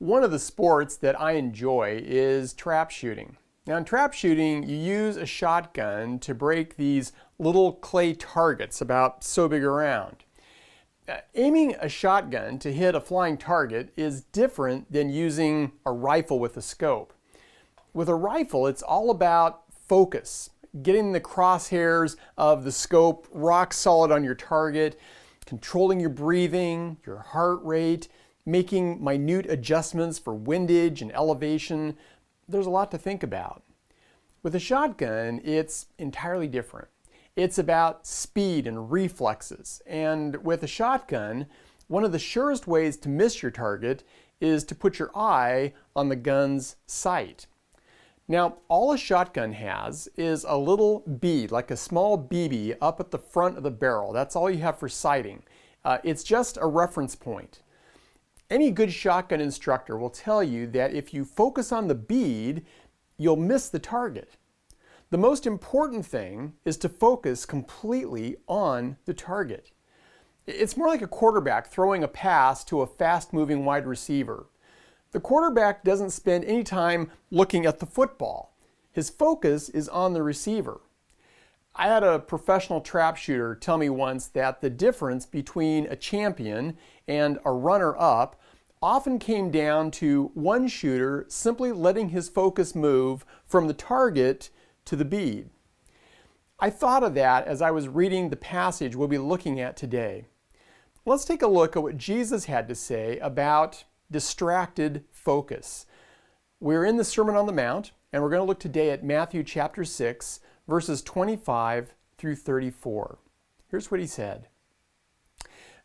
One of the sports that I enjoy is trap shooting. Now, in trap shooting, you use a shotgun to break these little clay targets about so big around. Uh, aiming a shotgun to hit a flying target is different than using a rifle with a scope. With a rifle, it's all about focus, getting the crosshairs of the scope rock solid on your target, controlling your breathing, your heart rate, making minute adjustments for windage and elevation. There's a lot to think about. With a shotgun, it's entirely different. It's about speed and reflexes. And with a shotgun, one of the surest ways to miss your target is to put your eye on the gun's sight. Now, all a shotgun has is a little bead, like a small BB, up at the front of the barrel. That's all you have for sighting. Uh, it's just a reference point. Any good shotgun instructor will tell you that if you focus on the bead, you'll miss the target. The most important thing is to focus completely on the target. It's more like a quarterback throwing a pass to a fast moving wide receiver. The quarterback doesn't spend any time looking at the football. His focus is on the receiver. I had a professional trap shooter tell me once that the difference between a champion and a runner up often came down to one shooter simply letting his focus move from the target to the bead. I thought of that as I was reading the passage we'll be looking at today. Let's take a look at what Jesus had to say about distracted focus. We're in the Sermon on the Mount, and we're going to look today at Matthew chapter 6, verses 25 through 34. Here's what he said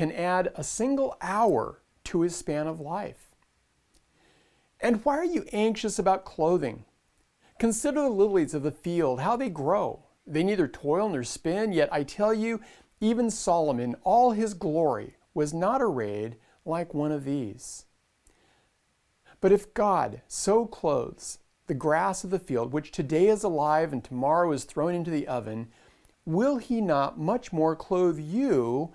can add a single hour to his span of life? And why are you anxious about clothing? Consider the lilies of the field, how they grow. They neither toil nor spin, yet I tell you, even Solomon, all his glory, was not arrayed like one of these. But if God so clothes the grass of the field, which today is alive and tomorrow is thrown into the oven, will he not much more clothe you,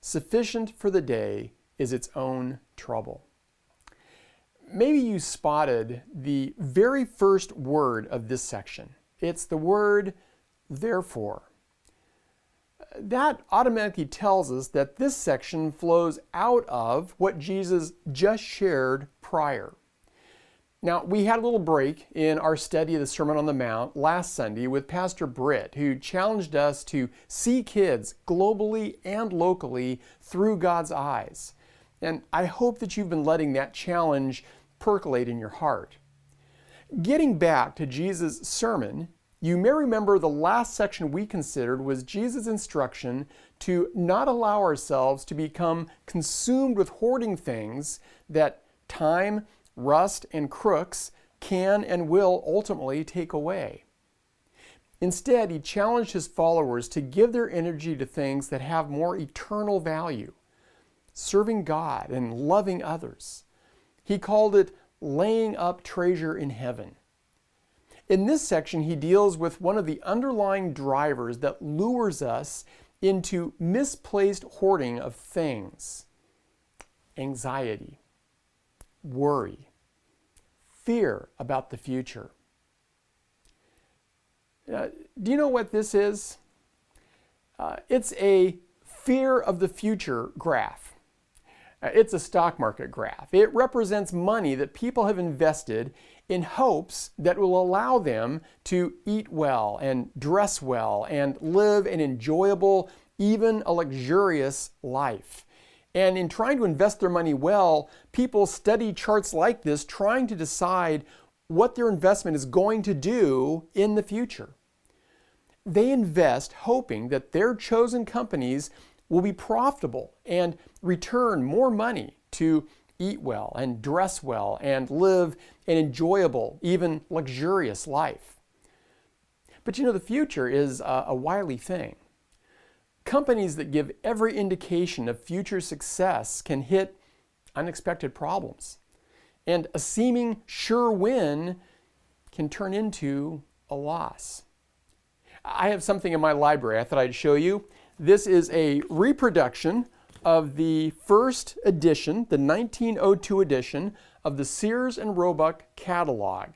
Sufficient for the day is its own trouble. Maybe you spotted the very first word of this section. It's the word therefore. That automatically tells us that this section flows out of what Jesus just shared prior. Now, we had a little break in our study of the Sermon on the Mount last Sunday with Pastor Britt, who challenged us to see kids globally and locally through God's eyes. And I hope that you've been letting that challenge percolate in your heart. Getting back to Jesus' sermon, you may remember the last section we considered was Jesus' instruction to not allow ourselves to become consumed with hoarding things that time rust, and crooks can and will ultimately take away. Instead, he challenged his followers to give their energy to things that have more eternal value, serving God and loving others. He called it laying up treasure in heaven. In this section, he deals with one of the underlying drivers that lures us into misplaced hoarding of things anxiety, worry, fear about the future. Uh, do you know what this is? Uh, it's a fear of the future graph. Uh, it's a stock market graph. It represents money that people have invested in hopes that will allow them to eat well and dress well and live an enjoyable, even a luxurious life. And in trying to invest their money well, people study charts like this, trying to decide what their investment is going to do in the future. They invest hoping that their chosen companies will be profitable and return more money to eat well and dress well and live an enjoyable, even luxurious life. But you know, the future is a, a wily thing. Companies that give every indication of future success can hit unexpected problems. And a seeming sure win can turn into a loss. I have something in my library I thought I'd show you. This is a reproduction of the first edition, the 1902 edition of the Sears and Roebuck catalog.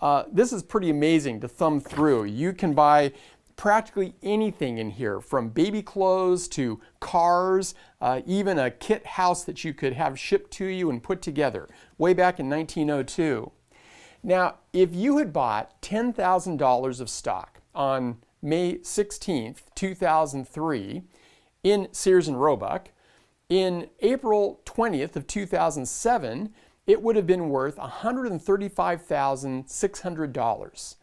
Uh, this is pretty amazing to thumb through. You can buy practically anything in here from baby clothes to cars, uh, even a kit house that you could have shipped to you and put together way back in 1902. Now, if you had bought $10,000 of stock on May 16th, 2003 in Sears and Roebuck, in April 20th of 2007, it would have been worth $135,600.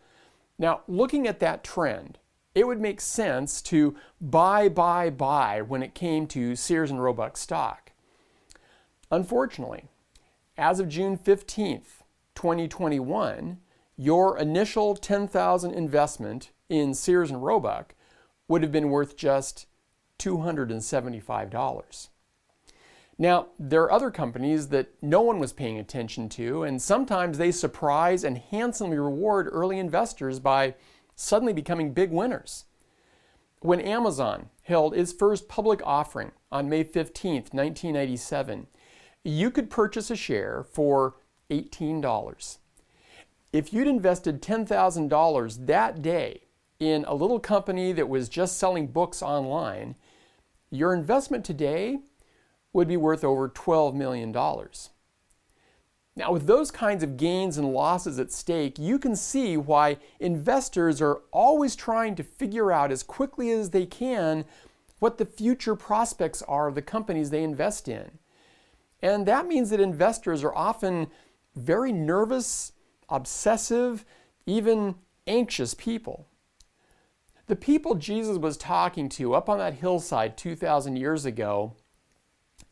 Now, looking at that trend, it would make sense to buy, buy, buy when it came to Sears and Roebuck stock. Unfortunately, as of June 15th, 2021, your initial 10,000 investment in Sears and Roebuck would have been worth just $275. Now, there are other companies that no one was paying attention to, and sometimes they surprise and handsomely reward early investors by suddenly becoming big winners. When Amazon held its first public offering on May 15, 1997, you could purchase a share for $18. If you'd invested $10,000 that day in a little company that was just selling books online, your investment today would be worth over $12 million. Now, with those kinds of gains and losses at stake, you can see why investors are always trying to figure out as quickly as they can what the future prospects are of the companies they invest in. And that means that investors are often very nervous, obsessive, even anxious people. The people Jesus was talking to up on that hillside 2,000 years ago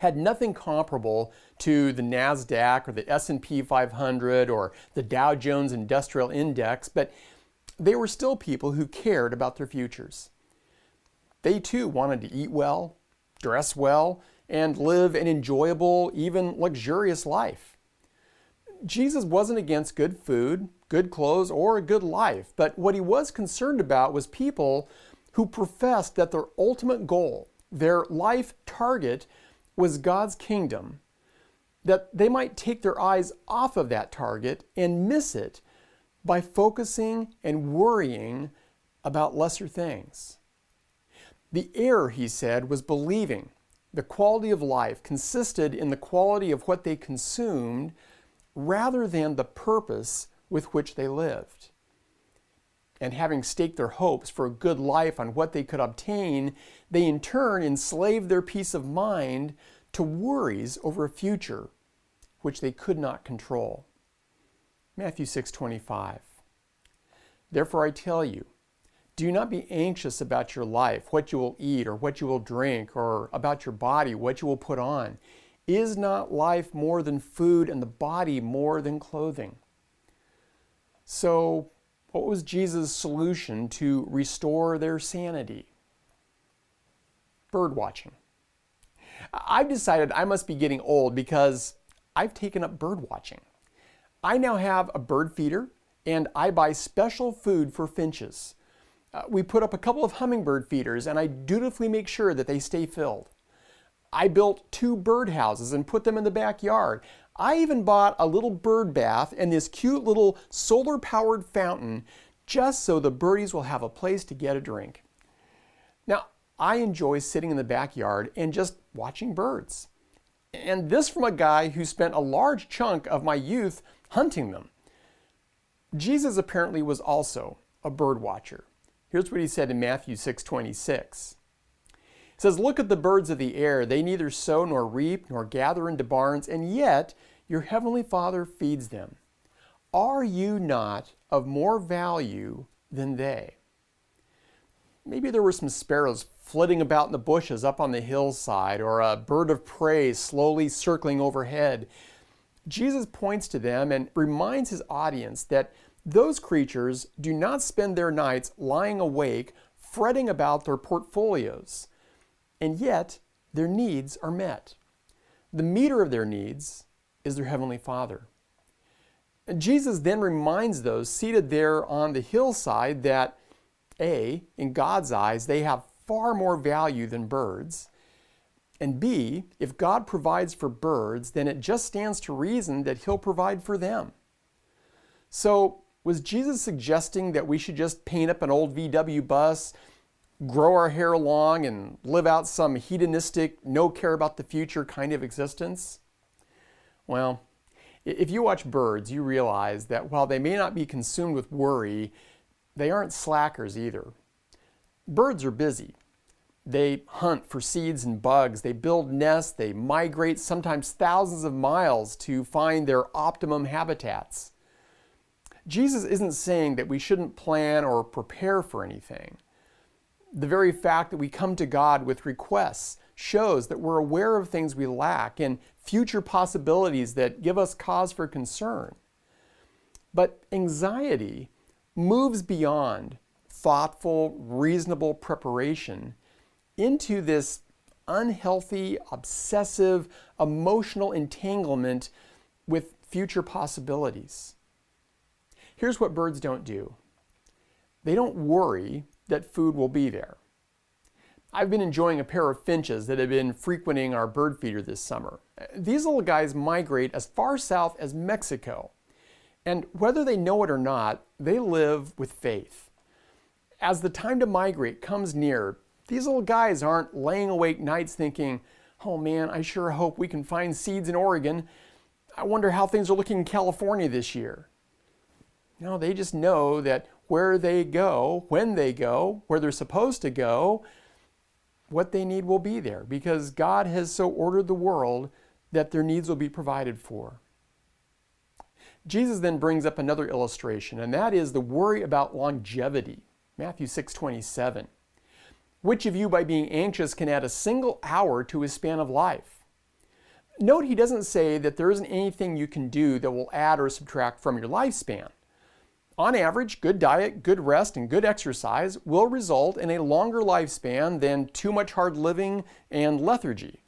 had nothing comparable to the Nasdaq or the S&P 500 or the Dow Jones Industrial Index, but they were still people who cared about their futures. They too wanted to eat well, dress well, and live an enjoyable, even luxurious life. Jesus wasn't against good food, good clothes, or a good life, but what he was concerned about was people who professed that their ultimate goal, their life target, was God's kingdom, that they might take their eyes off of that target and miss it by focusing and worrying about lesser things. The error, he said, was believing the quality of life consisted in the quality of what they consumed rather than the purpose with which they lived. And having staked their hopes for a good life on what they could obtain, they in turn enslaved their peace of mind to worries over a future which they could not control. Matthew 6:25 Therefore I tell you, do not be anxious about your life, what you will eat or what you will drink, or about your body, what you will put on. Is not life more than food and the body more than clothing? So, what was Jesus' solution to restore their sanity? Bird watching. I've decided I must be getting old because I've taken up bird watching. I now have a bird feeder and I buy special food for finches. Uh, we put up a couple of hummingbird feeders and I dutifully make sure that they stay filled. I built two bird houses and put them in the backyard. I even bought a little bird bath and this cute little solar powered fountain just so the birdies will have a place to get a drink. I enjoy sitting in the backyard and just watching birds. And this from a guy who spent a large chunk of my youth hunting them. Jesus apparently was also a bird watcher. Here's what he said in Matthew 6:26. It says, "Look at the birds of the air; they neither sow nor reap nor gather into barns, and yet your heavenly Father feeds them. Are you not of more value than they?" Maybe there were some sparrows flitting about in the bushes up on the hillside, or a bird of prey slowly circling overhead. Jesus points to them and reminds his audience that those creatures do not spend their nights lying awake, fretting about their portfolios, and yet their needs are met. The meter of their needs is their Heavenly Father. And Jesus then reminds those seated there on the hillside that, A, in God's eyes, they have far more value than birds. And B, if God provides for birds, then it just stands to reason that He'll provide for them. So was Jesus suggesting that we should just paint up an old VW bus, grow our hair long, and live out some hedonistic, no care about the future kind of existence? Well, if you watch birds, you realize that while they may not be consumed with worry, they aren't slackers either. Birds are busy. They hunt for seeds and bugs. They build nests. They migrate sometimes thousands of miles to find their optimum habitats. Jesus isn't saying that we shouldn't plan or prepare for anything. The very fact that we come to God with requests shows that we're aware of things we lack and future possibilities that give us cause for concern. But anxiety moves beyond thoughtful, reasonable preparation into this unhealthy, obsessive, emotional entanglement with future possibilities. Here's what birds don't do they don't worry that food will be there. I've been enjoying a pair of finches that have been frequenting our bird feeder this summer. These little guys migrate as far south as Mexico. And whether they know it or not, they live with faith. As the time to migrate comes near, these little guys aren't laying awake nights thinking, oh man, I sure hope we can find seeds in Oregon. I wonder how things are looking in California this year. No, they just know that where they go, when they go, where they're supposed to go, what they need will be there because God has so ordered the world that their needs will be provided for. Jesus then brings up another illustration, and that is the worry about longevity. Matthew 6:27. Which of you by being anxious can add a single hour to his span of life? Note he doesn't say that there isn't anything you can do that will add or subtract from your lifespan. On average, good diet, good rest, and good exercise will result in a longer lifespan than too much hard living and lethargy.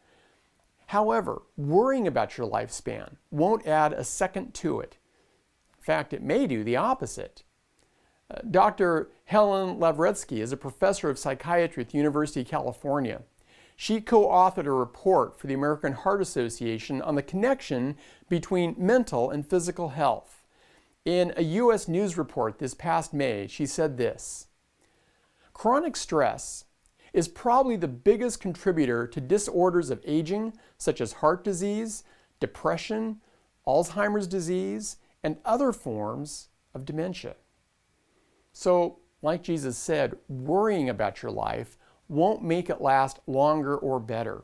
However, worrying about your lifespan won't add a second to it. In fact, it may do the opposite. Dr. Helen Lavretsky is a professor of psychiatry at the University of California. She co authored a report for the American Heart Association on the connection between mental and physical health. In a U.S. News report this past May, she said this Chronic stress is probably the biggest contributor to disorders of aging, such as heart disease, depression, Alzheimer's disease, and other forms of dementia. So, like Jesus said, worrying about your life won't make it last longer or better.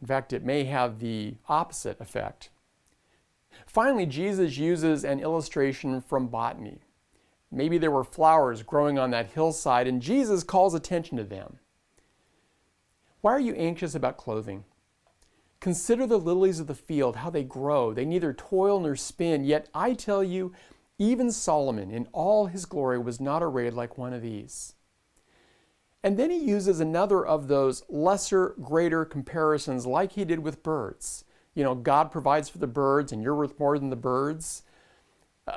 In fact, it may have the opposite effect. Finally, Jesus uses an illustration from botany. Maybe there were flowers growing on that hillside, and Jesus calls attention to them. Why are you anxious about clothing? Consider the lilies of the field, how they grow. They neither toil nor spin, yet I tell you, even Solomon in all his glory was not arrayed like one of these. And then he uses another of those lesser, greater comparisons, like he did with birds you know, God provides for the birds and you're worth more than the birds.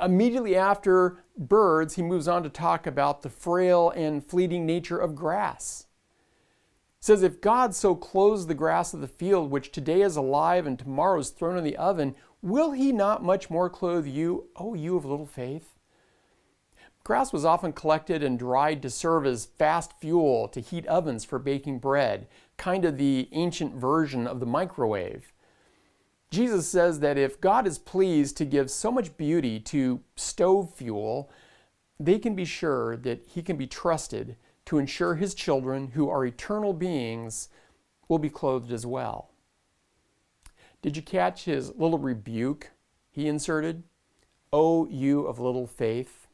Immediately after birds, he moves on to talk about the frail and fleeting nature of grass. He says, If God so clothes the grass of the field, which today is alive and tomorrow is thrown in the oven, will he not much more clothe you, O you of little faith? Grass was often collected and dried to serve as fast fuel to heat ovens for baking bread, kind of the ancient version of the microwave. Jesus says that if God is pleased to give so much beauty to stove fuel, they can be sure that He can be trusted to ensure His children, who are eternal beings, will be clothed as well. Did you catch his little rebuke he inserted? O you of little faith.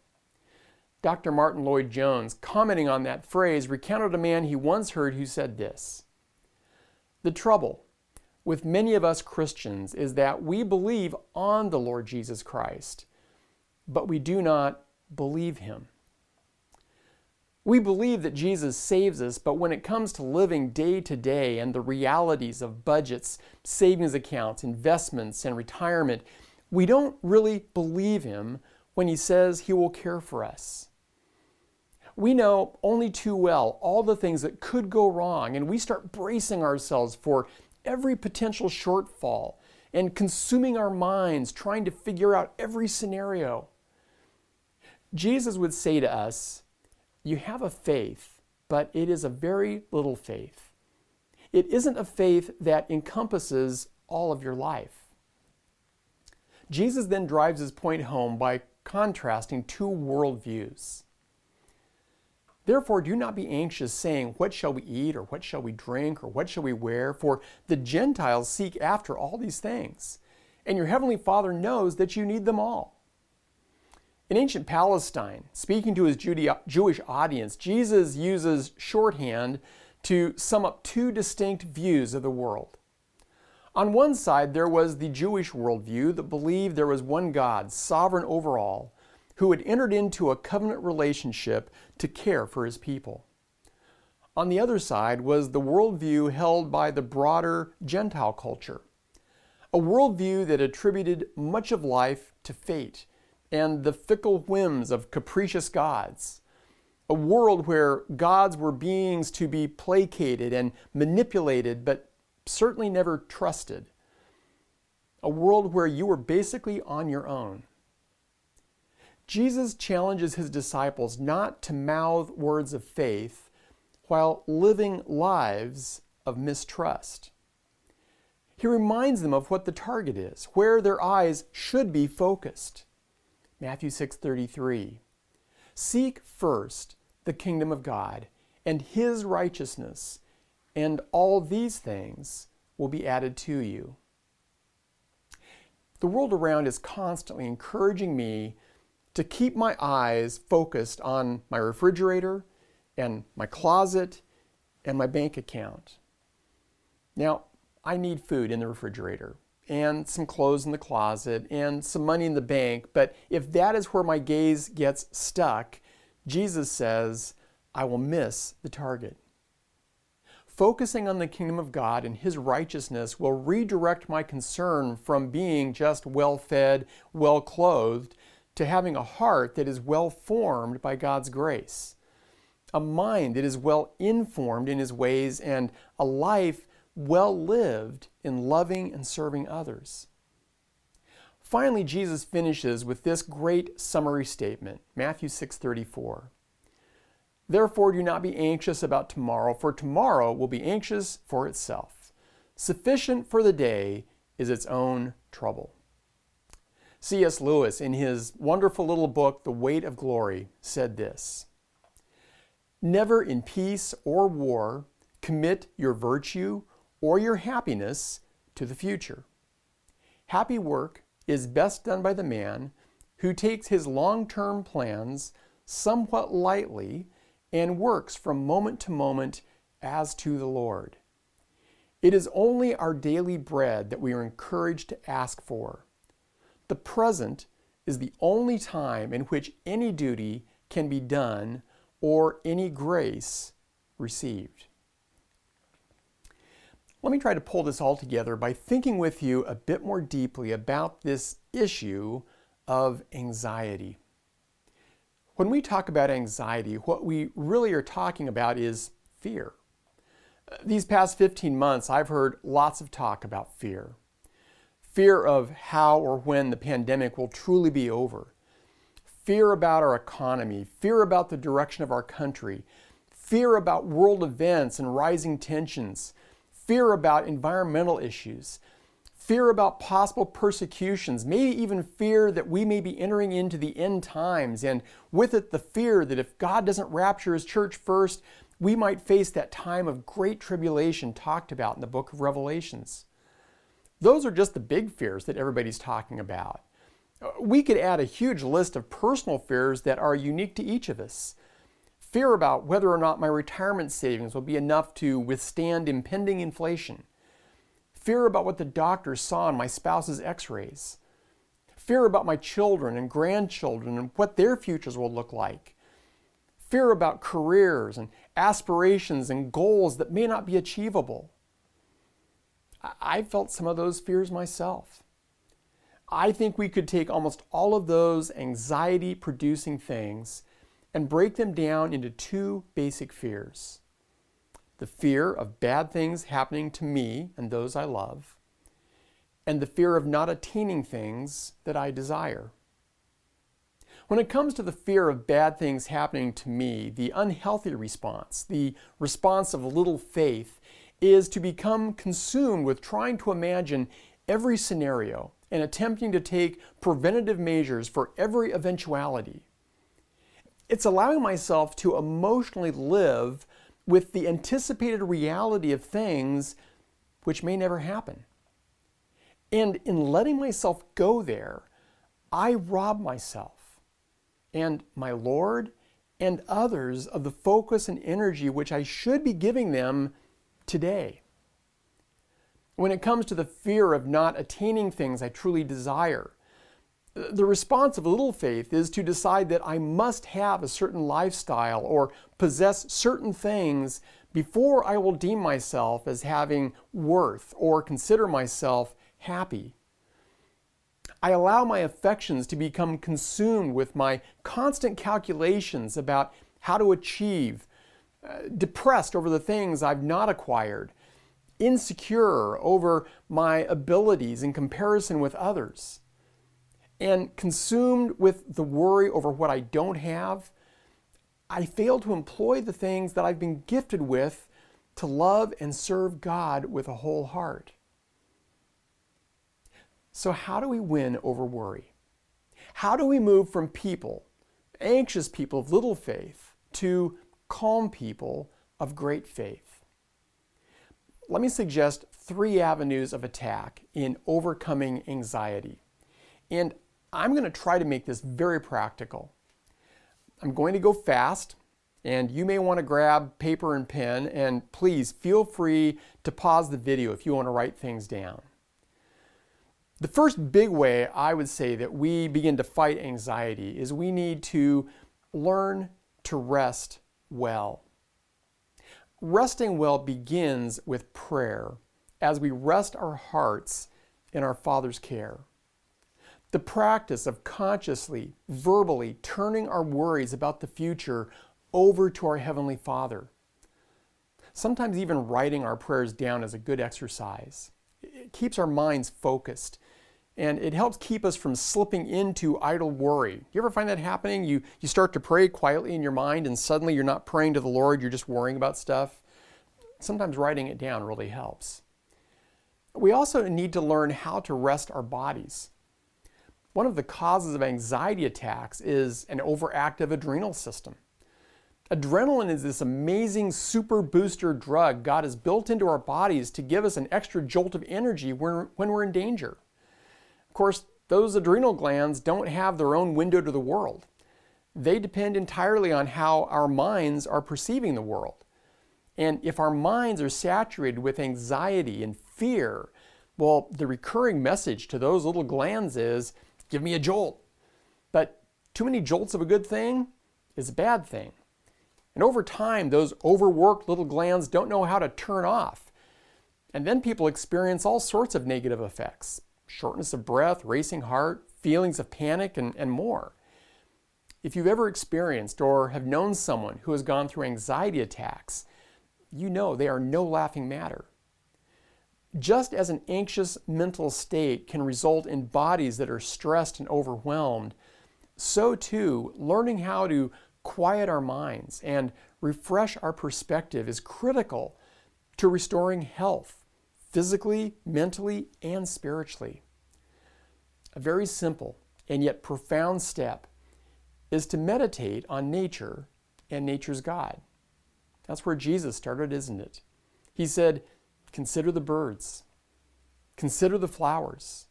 Dr. Martyn Lloyd-Jones, commenting on that phrase, recounted a man he once heard who said this The trouble with many of us Christians is that we believe on the Lord Jesus Christ, but we do not believe him. We believe that Jesus saves us, but when it comes to living day to day and the realities of budgets, savings accounts, investments, and retirement, we don't really believe him when he says he will care for us. We know only too well all the things that could go wrong, and we start bracing ourselves for every potential shortfall and consuming our minds trying to figure out every scenario. Jesus would say to us, you have a faith, but it is a very little faith. It isn't a faith that encompasses all of your life. Jesus then drives his point home by contrasting two worldviews. Therefore, do not be anxious, saying, What shall we eat, or what shall we drink, or what shall we wear? For the Gentiles seek after all these things, and your heavenly Father knows that you need them all. In ancient Palestine, speaking to his Jewish audience, Jesus uses shorthand to sum up two distinct views of the world. On one side, there was the Jewish worldview that believed there was one God, sovereign over all, who had entered into a covenant relationship to care for his people. On the other side was the worldview held by the broader Gentile culture, a worldview that attributed much of life to fate and the fickle whims of capricious gods. A world where gods were beings to be placated and manipulated, but certainly never trusted. A world where you were basically on your own. Jesus challenges his disciples not to mouth words of faith while living lives of mistrust. He reminds them of what the target is, where their eyes should be focused. Matthew 6:33. Seek first the kingdom of God and his righteousness, and all these things will be added to you. The world around is constantly encouraging me to keep my eyes focused on my refrigerator and my closet and my bank account. Now, I need food in the refrigerator and some clothes in the closet and some money in the bank. But if that is where my gaze gets stuck, Jesus says, I will miss the target. Focusing on the kingdom of God and His righteousness will redirect my concern from being just well fed, well clothed, to having a heart that is well formed by God's grace, a mind that is well informed in His ways, and a life well lived in loving and serving others. Finally, Jesus finishes with this great summary statement, Matthew 6:34. Therefore do not be anxious about tomorrow, for tomorrow will be anxious for itself. Sufficient for the day is its own trouble. C.S. Lewis, in his wonderful little book, The Weight of Glory, said this Never in peace or war commit your virtue or your happiness to the future. Happy work is best done by the man who takes his long term plans somewhat lightly and works from moment to moment as to the Lord. It is only our daily bread that we are encouraged to ask for. The present is the only time in which any duty can be done or any grace received. Let me try to pull this all together by thinking with you a bit more deeply about this issue of anxiety. When we talk about anxiety, what we really are talking about is fear. These past 15 months, I've heard lots of talk about fear. Fear of how or when the pandemic will truly be over. Fear about our economy. Fear about the direction of our country. Fear about world events and rising tensions fear about environmental issues, fear about possible persecutions, maybe even fear that we may be entering into the end times, and with it the fear that if God doesn't rapture his church first, we might face that time of great tribulation talked about in the book of Revelations. Those are just the big fears that everybody's talking about. Uh, we could add a huge list of personal fears that are unique to each of us. Fear about whether or not my retirement savings will be enough to withstand impending inflation. Fear about what the doctors saw in my spouse's x rays. Fear about my children and grandchildren and what their futures will look like. Fear about careers and aspirations and goals that may not be achievable. I felt some of those fears myself. I think we could take almost all of those anxiety producing things and break them down into two basic fears the fear of bad things happening to me and those I love, and the fear of not attaining things that I desire. When it comes to the fear of bad things happening to me, the unhealthy response, the response of little faith, is to become consumed with trying to imagine every scenario and attempting to take preventative measures for every eventuality. It's allowing myself to emotionally live with the anticipated reality of things which may never happen. And in letting myself go there, I rob myself and my Lord and others of the focus and energy which I should be giving them today. When it comes to the fear of not attaining things I truly desire, the response of little faith is to decide that I must have a certain lifestyle or possess certain things before I will deem myself as having worth or consider myself happy. I allow my affections to become consumed with my constant calculations about how to achieve, uh, depressed over the things I've not acquired, insecure over my abilities in comparison with others, and consumed with the worry over what I don't have, I fail to employ the things that I've been gifted with to love and serve God with a whole heart. So, how do we win over worry? How do we move from people, anxious people of little faith, to calm people of great faith? Let me suggest three avenues of attack in overcoming anxiety. And I'm going to try to make this very practical. I'm going to go fast, and you may want to grab paper and pen, and please feel free to pause the video if you want to write things down. The first big way I would say that we begin to fight anxiety is we need to learn to rest well. Resting well begins with prayer as we rest our hearts in our Father's care. The practice of consciously, verbally turning our worries about the future over to our Heavenly Father. Sometimes even writing our prayers down is a good exercise. It keeps our minds focused and it helps keep us from slipping into idle worry. You ever find that happening? You, you start to pray quietly in your mind, and suddenly you're not praying to the Lord, you're just worrying about stuff. Sometimes writing it down really helps. We also need to learn how to rest our bodies. One of the causes of anxiety attacks is an overactive adrenal system. Adrenaline is this amazing super booster drug God has built into our bodies to give us an extra jolt of energy when, we're in danger. Of course, those adrenal glands don't have their own window to the world. They depend entirely on how our minds are perceiving the world. And if our minds are saturated with anxiety and fear, well, the recurring message to those little glands is give me a jolt. But too many jolts of a good thing is a bad thing. And over time, those overworked little glands don't know how to turn off. And then people experience all sorts of negative effects shortness of breath, racing heart, feelings of panic, and, and more. If you've ever experienced or have known someone who has gone through anxiety attacks, you know they are no laughing matter. Just as an anxious mental state can result in bodies that are stressed and overwhelmed, so too, learning how to quiet our minds and refresh our perspective is critical to restoring health, physically, mentally, and spiritually. A very simple and yet profound step is to meditate on nature and nature's God. That's where Jesus started, isn't it? He said, Consider the birds, consider the flowers.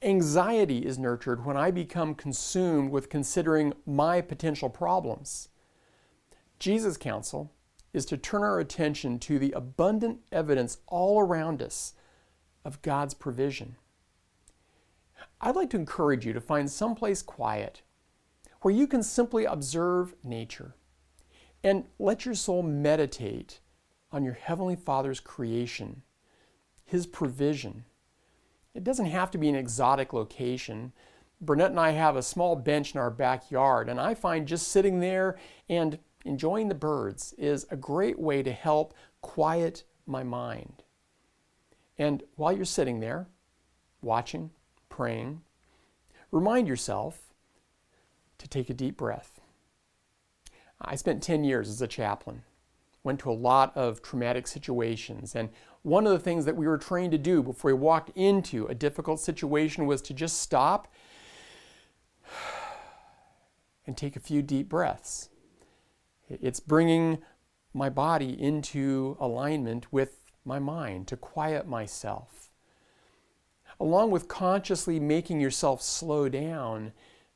Anxiety is nurtured when I become consumed with considering my potential problems. Jesus' counsel is to turn our attention to the abundant evidence all around us of God's provision. I'd like to encourage you to find someplace quiet where you can simply observe nature and let your soul meditate on your Heavenly Father's creation, His provision. It doesn't have to be an exotic location. Burnett and I have a small bench in our backyard, and I find just sitting there and enjoying the birds is a great way to help quiet my mind. And while you're sitting there, watching, praying, remind yourself to take a deep breath. I spent 10 years as a chaplain, went to a lot of traumatic situations, and one of the things that we were trained to do before we walked into a difficult situation was to just stop and take a few deep breaths. It's bringing my body into alignment with my mind to quiet myself. Along with consciously making yourself slow down,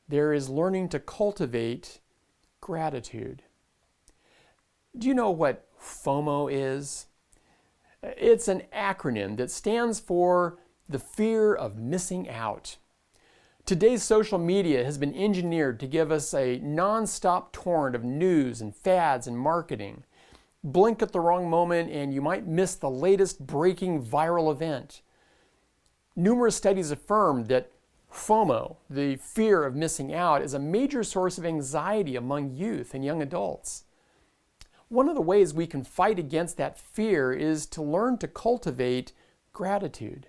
there is learning to cultivate gratitude. Do you know what FOMO is? It's an acronym that stands for the fear of missing out. Today's social media has been engineered to give us a non-stop torrent of news and fads and marketing. Blink at the wrong moment and you might miss the latest breaking viral event. Numerous studies affirm that FOMO, the fear of missing out, is a major source of anxiety among youth and young adults. One of the ways we can fight against that fear is to learn to cultivate gratitude.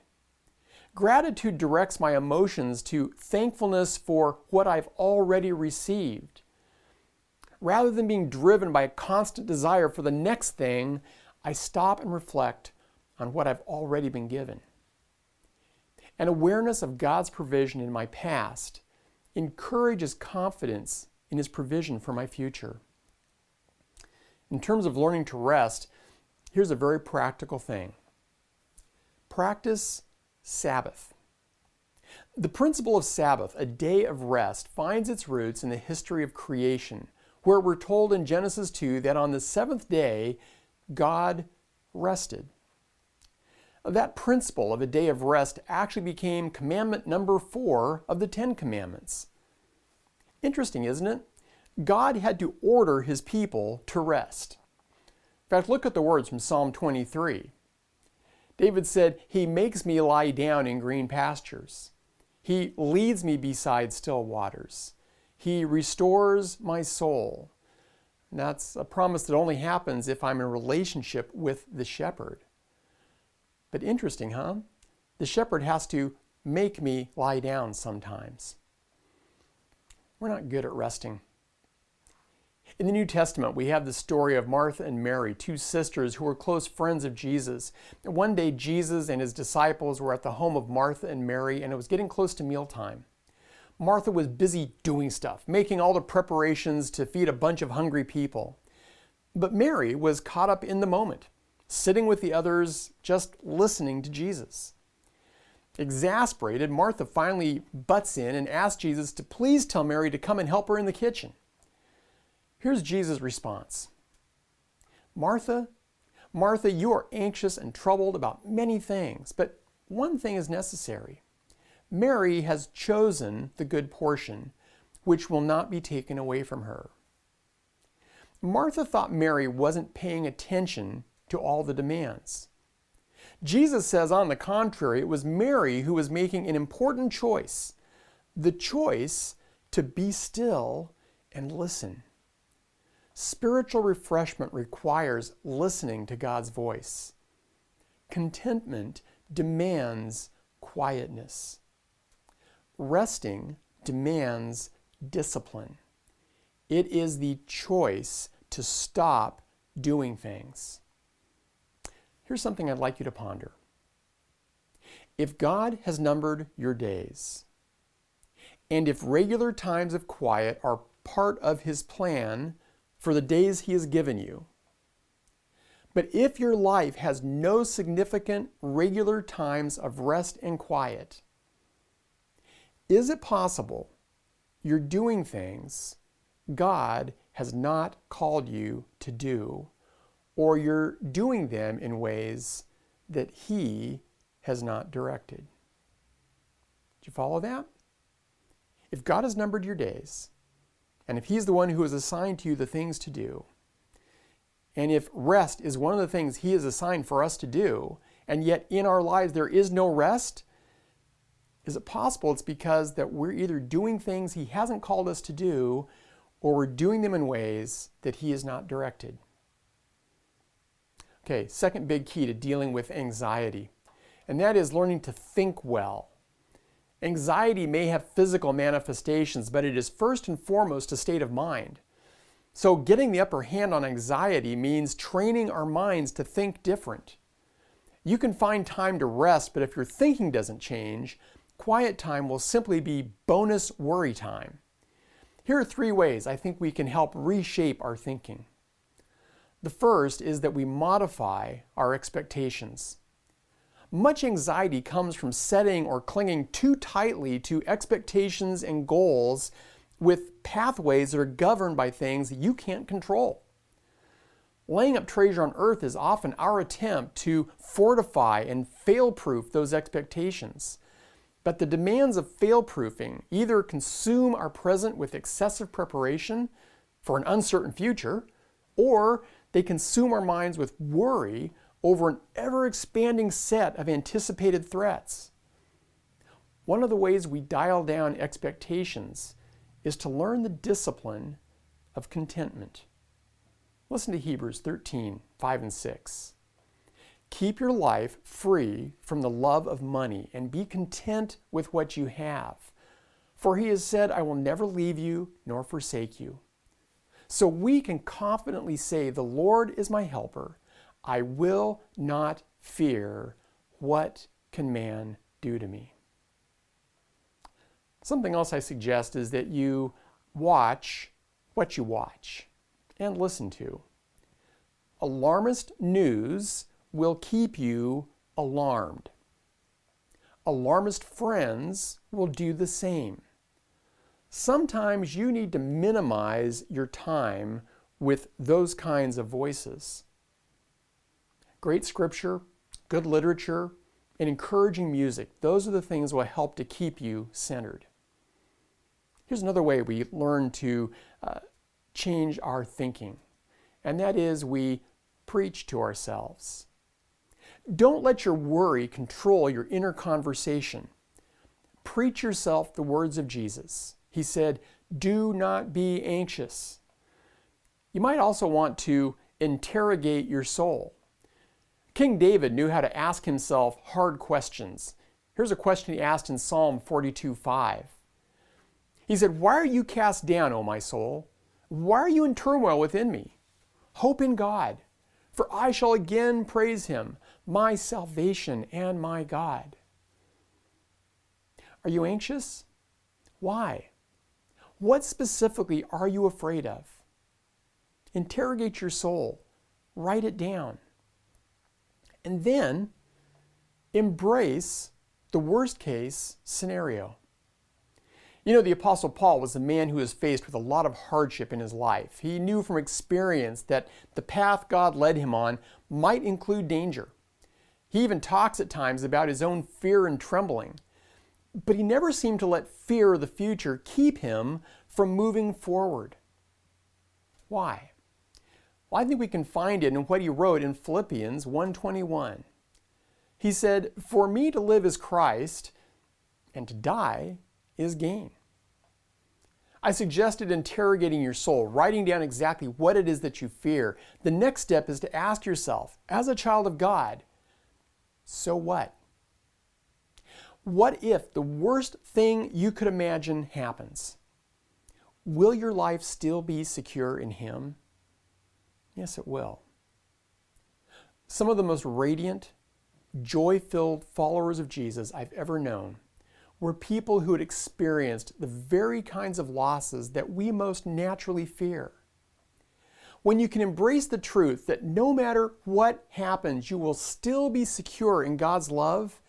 Gratitude directs my emotions to thankfulness for what I've already received. Rather than being driven by a constant desire for the next thing, I stop and reflect on what I've already been given. An awareness of God's provision in my past encourages confidence in His provision for my future. In terms of learning to rest, here's a very practical thing practice Sabbath. The principle of Sabbath, a day of rest, finds its roots in the history of creation, where we're told in Genesis 2 that on the seventh day, God rested. That principle of a day of rest actually became commandment number four of the Ten Commandments. Interesting, isn't it? God had to order his people to rest. In fact, look at the words from Psalm 23. David said, He makes me lie down in green pastures. He leads me beside still waters. He restores my soul. And that's a promise that only happens if I'm in relationship with the shepherd. But interesting, huh? The shepherd has to make me lie down sometimes. We're not good at resting. In the New Testament, we have the story of Martha and Mary, two sisters who were close friends of Jesus. One day, Jesus and his disciples were at the home of Martha and Mary, and it was getting close to mealtime. Martha was busy doing stuff, making all the preparations to feed a bunch of hungry people. But Mary was caught up in the moment, sitting with the others, just listening to Jesus. Exasperated, Martha finally butts in and asks Jesus to please tell Mary to come and help her in the kitchen. Here's Jesus' response Martha, Martha, you are anxious and troubled about many things, but one thing is necessary. Mary has chosen the good portion, which will not be taken away from her. Martha thought Mary wasn't paying attention to all the demands. Jesus says, on the contrary, it was Mary who was making an important choice the choice to be still and listen. Spiritual refreshment requires listening to God's voice. Contentment demands quietness. Resting demands discipline. It is the choice to stop doing things. here's something I'd like you to ponder. If God has numbered your days, and if regular times of quiet are part of His plan for the days He has given you, but if your life has no significant regular times of rest and quiet, is it possible you're doing things God has not called you to do, or you're doing them in ways that He has not directed? Do you follow that? If God has numbered your days, and if He's the one who has assigned to you the things to do, and if rest is one of the things He has assigned for us to do, and yet in our lives there is no rest, is it possible it's because that we're either doing things He hasn't called us to do, or we're doing them in ways that He has not directed? Okay, second big key to dealing with anxiety, and that is learning to think well. Anxiety may have physical manifestations, but it is first and foremost a state of mind. So, getting the upper hand on anxiety means training our minds to think different. You can find time to rest, but if your thinking doesn't change, quiet time will simply be bonus worry time. Here are three ways I think we can help reshape our thinking. The first is that we modify our expectations. Much anxiety comes from setting or clinging too tightly to expectations and goals with pathways that are governed by things you can't control. Laying up treasure on earth is often our attempt to fortify and fail proof those expectations. But the demands of fail proofing either consume our present with excessive preparation for an uncertain future, or they consume our minds with worry over an ever expanding set of anticipated threats. One of the ways we dial down expectations is to learn the discipline of contentment. Listen to Hebrews 13, 5 and 6. Keep your life free from the love of money and be content with what you have. For he has said, I will never leave you nor forsake you. So we can confidently say, The Lord is my helper. I will not fear. What can man do to me? Something else I suggest is that you watch what you watch and listen to. Alarmist news will keep you alarmed. Alarmist friends will do the same. Sometimes you need to minimize your time with those kinds of voices. Great scripture, good literature, and encouraging music, those are the things that will help to keep you centered. Here's another way we learn to uh, change our thinking, and that is we preach to ourselves. Don't let your worry control your inner conversation. Preach yourself the words of Jesus. He said, Do not be anxious. You might also want to interrogate your soul. King David knew how to ask himself hard questions. Here's a question he asked in Psalm 42 5. He said, Why are you cast down, O my soul? Why are you in turmoil within me? Hope in God, for I shall again praise him, my salvation and my God. Are you anxious? Why? What specifically are you afraid of? Interrogate your soul, write it down, and then embrace the worst case scenario. You know, the Apostle Paul was a man who was faced with a lot of hardship in his life. He knew from experience that the path God led him on might include danger. He even talks at times about his own fear and trembling. But he never seemed to let fear of the future keep him from moving forward. Why? Well, I think we can find it in what he wrote in Philippians 1:21. He said, "For me to live is Christ, and to die is gain. I suggested interrogating your soul, writing down exactly what it is that you fear. The next step is to ask yourself, as a child of God, so what? What if the worst thing you could imagine happens? Will your life still be secure in Him? Yes, it will. Some of the most radiant, joy filled followers of Jesus I've ever known were people who had experienced the very kinds of losses that we most naturally fear. When you can embrace the truth that no matter what happens, you will still be secure in God's love,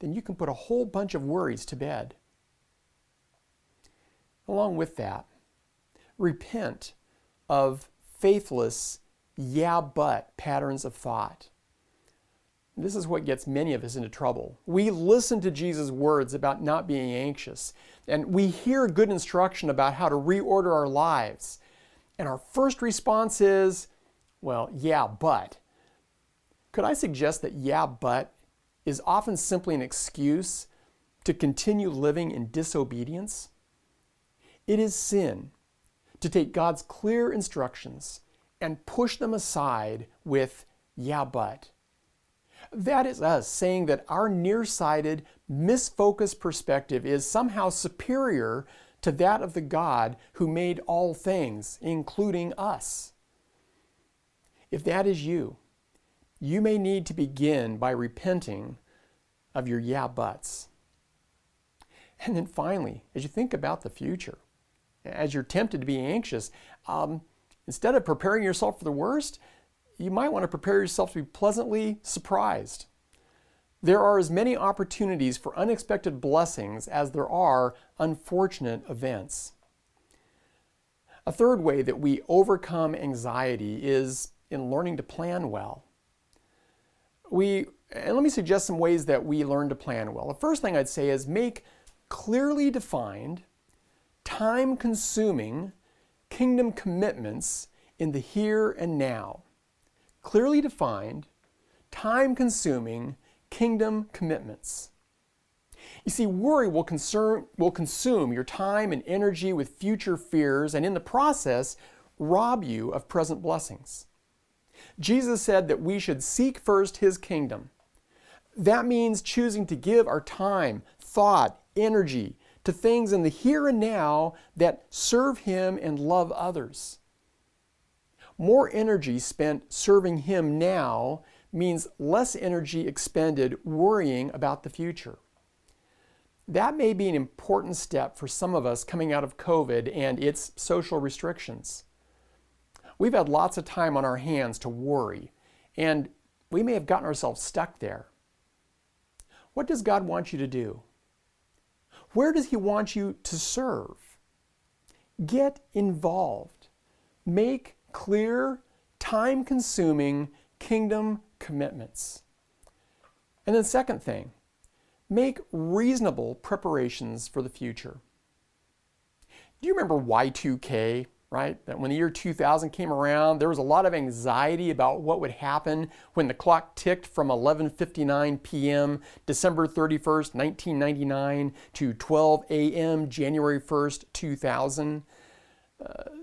then you can put a whole bunch of worries to bed. Along with that, repent of faithless, yeah, but patterns of thought. This is what gets many of us into trouble. We listen to Jesus' words about not being anxious, and we hear good instruction about how to reorder our lives. And our first response is, well, yeah, but. Could I suggest that yeah, but is often simply an excuse to continue living in disobedience? It is sin to take God's clear instructions and push them aside with, yeah, but. That is us saying that our nearsighted, misfocused perspective is somehow superior to that of the God who made all things, including us. If that is you, you may need to begin by repenting of your yeah buts. And then finally, as you think about the future, as you're tempted to be anxious, um, instead of preparing yourself for the worst, you might want to prepare yourself to be pleasantly surprised. There are as many opportunities for unexpected blessings as there are unfortunate events. A third way that we overcome anxiety is in learning to plan well. We, and let me suggest some ways that we learn to plan well. The first thing I'd say is make clearly defined, time consuming kingdom commitments in the here and now clearly defined, time consuming kingdom commitments. You see, worry will, concern, will consume your time and energy with future fears, and in the process, rob you of present blessings. Jesus said that we should seek first His kingdom. That means choosing to give our time, thought, energy to things in the here and now that serve Him and love others. More energy spent serving Him now means less energy expended worrying about the future. That may be an important step for some of us coming out of COVID and its social restrictions. We've had lots of time on our hands to worry, and we may have gotten ourselves stuck there. What does God want you to do? Where does He want you to serve? Get involved. Make clear, time consuming kingdom commitments. And then, second thing, make reasonable preparations for the future. Do you remember Y2K, right? That when the year 2000 came around, there was a lot of anxiety about what would happen when the clock ticked from 11:59 p.m. December 31st, 1999 to 12 a.m. January 1st, 2000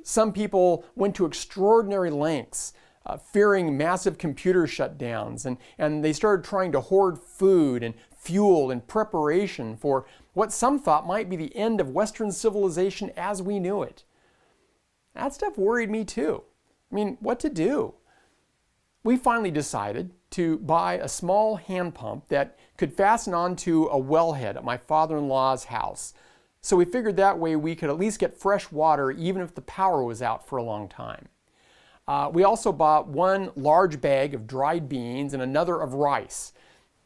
some people went to extraordinary lengths, uh, fearing massive computer shutdowns, and, and they started trying to hoard food and fuel in preparation for what some thought might be the end of Western civilization as we knew it. That stuff worried me too. I mean, what to do? We finally decided to buy a small hand pump that could fasten onto a wellhead at my father in law's house so we figured that way we could at least get fresh water even if the power was out for a long time. Uh, we also bought one large bag of dried beans and another of rice.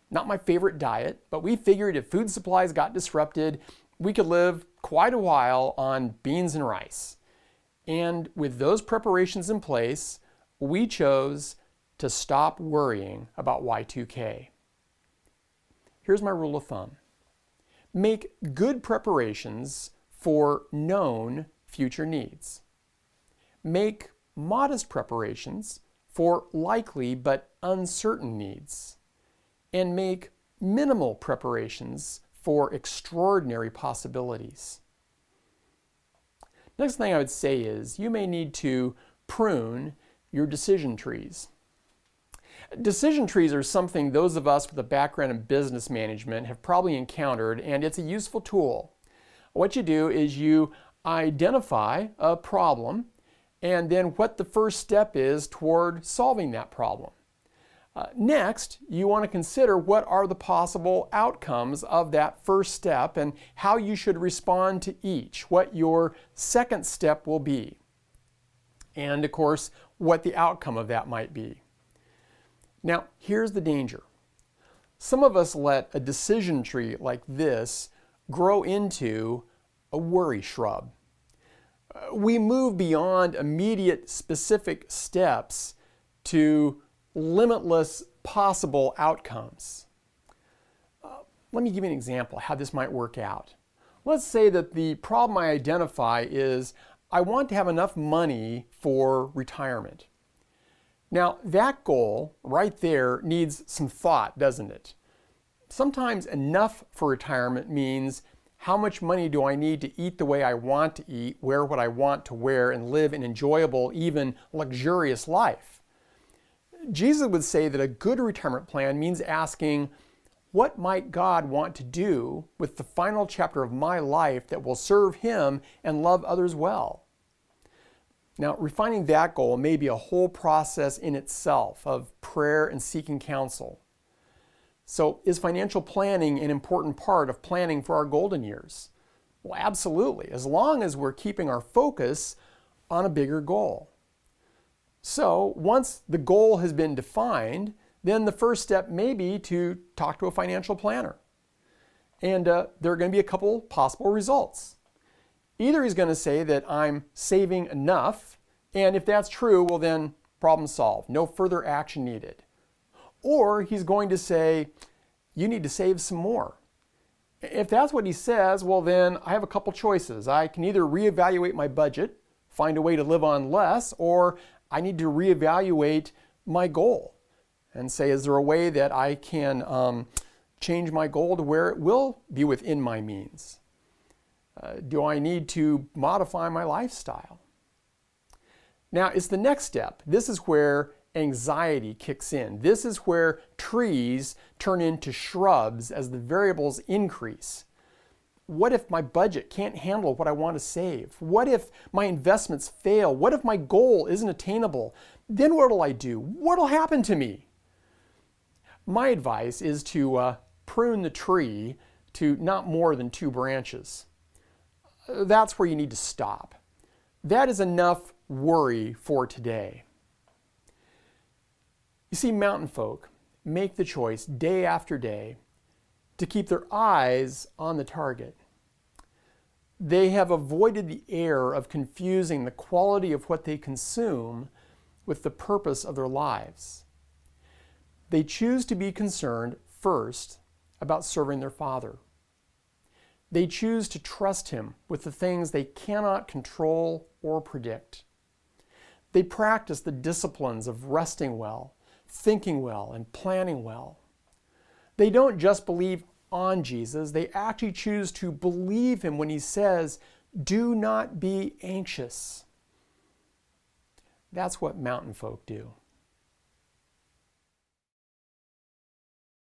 Not my favorite diet, but we figured if food supplies got disrupted, we could live quite a while on beans and rice. And with those preparations in place, we chose to stop worrying about Y2K. Here's my rule of thumb make good preparations for known future needs. Make modest preparations for likely but uncertain needs. And make minimal preparations for extraordinary possibilities. Next thing I would say is you may need to prune your decision trees. Decision trees are something those of us with a background in business management have probably encountered, and it's a useful tool. What you do is you identify a problem and then what the first step is toward solving that problem. Uh, next, you want to consider what are the possible outcomes of that first step and how you should respond to each, what your second step will be, and of course, what the outcome of that might be. Now, here's the danger. Some of us let a decision tree like this grow into a worry shrub. Uh, we move beyond immediate specific steps to limitless possible outcomes. Uh, let me give you an example how this might work out. Let's say that the problem I identify is I want to have enough money for retirement. Now, that goal right there needs some thought, doesn't it? Sometimes enough for retirement means how much money do I need to eat the way I want to eat, wear what I want to wear, and live an enjoyable, even luxurious life? Jesus would say that a good retirement plan means asking, what might God want to do with the final chapter of my life that will serve Him and love others well? Now, refining that goal may be a whole process in itself of prayer and seeking counsel. So, is financial planning an important part of planning for our golden years? Well, absolutely, as long as we're keeping our focus on a bigger goal. So, once the goal has been defined, then the first step may be to talk to a financial planner. And uh, there are going to be a couple possible results. Either he's going to say that I'm saving enough, and if that's true, well, then problem solved, no further action needed. Or he's going to say, you need to save some more. If that's what he says, well, then I have a couple choices. I can either reevaluate my budget, find a way to live on less, or I need to reevaluate my goal and say, is there a way that I can um, change my goal to where it will be within my means? Uh, do I need to modify my lifestyle? Now, it's the next step. This is where anxiety kicks in. This is where trees turn into shrubs as the variables increase. What if my budget can't handle what I want to save? What if my investments fail? What if my goal isn't attainable? Then what'll I do? What'll happen to me? My advice is to uh, prune the tree to not more than two branches. That's where you need to stop. That is enough worry for today. You see, mountain folk make the choice day after day to keep their eyes on the target. They have avoided the error of confusing the quality of what they consume with the purpose of their lives. They choose to be concerned first about serving their Father. They choose to trust Him with the things they cannot control or predict. They practice the disciplines of resting well, thinking well, and planning well. They don't just believe on Jesus, they actually choose to believe him when he says, Do not be anxious. That's what mountain folk do.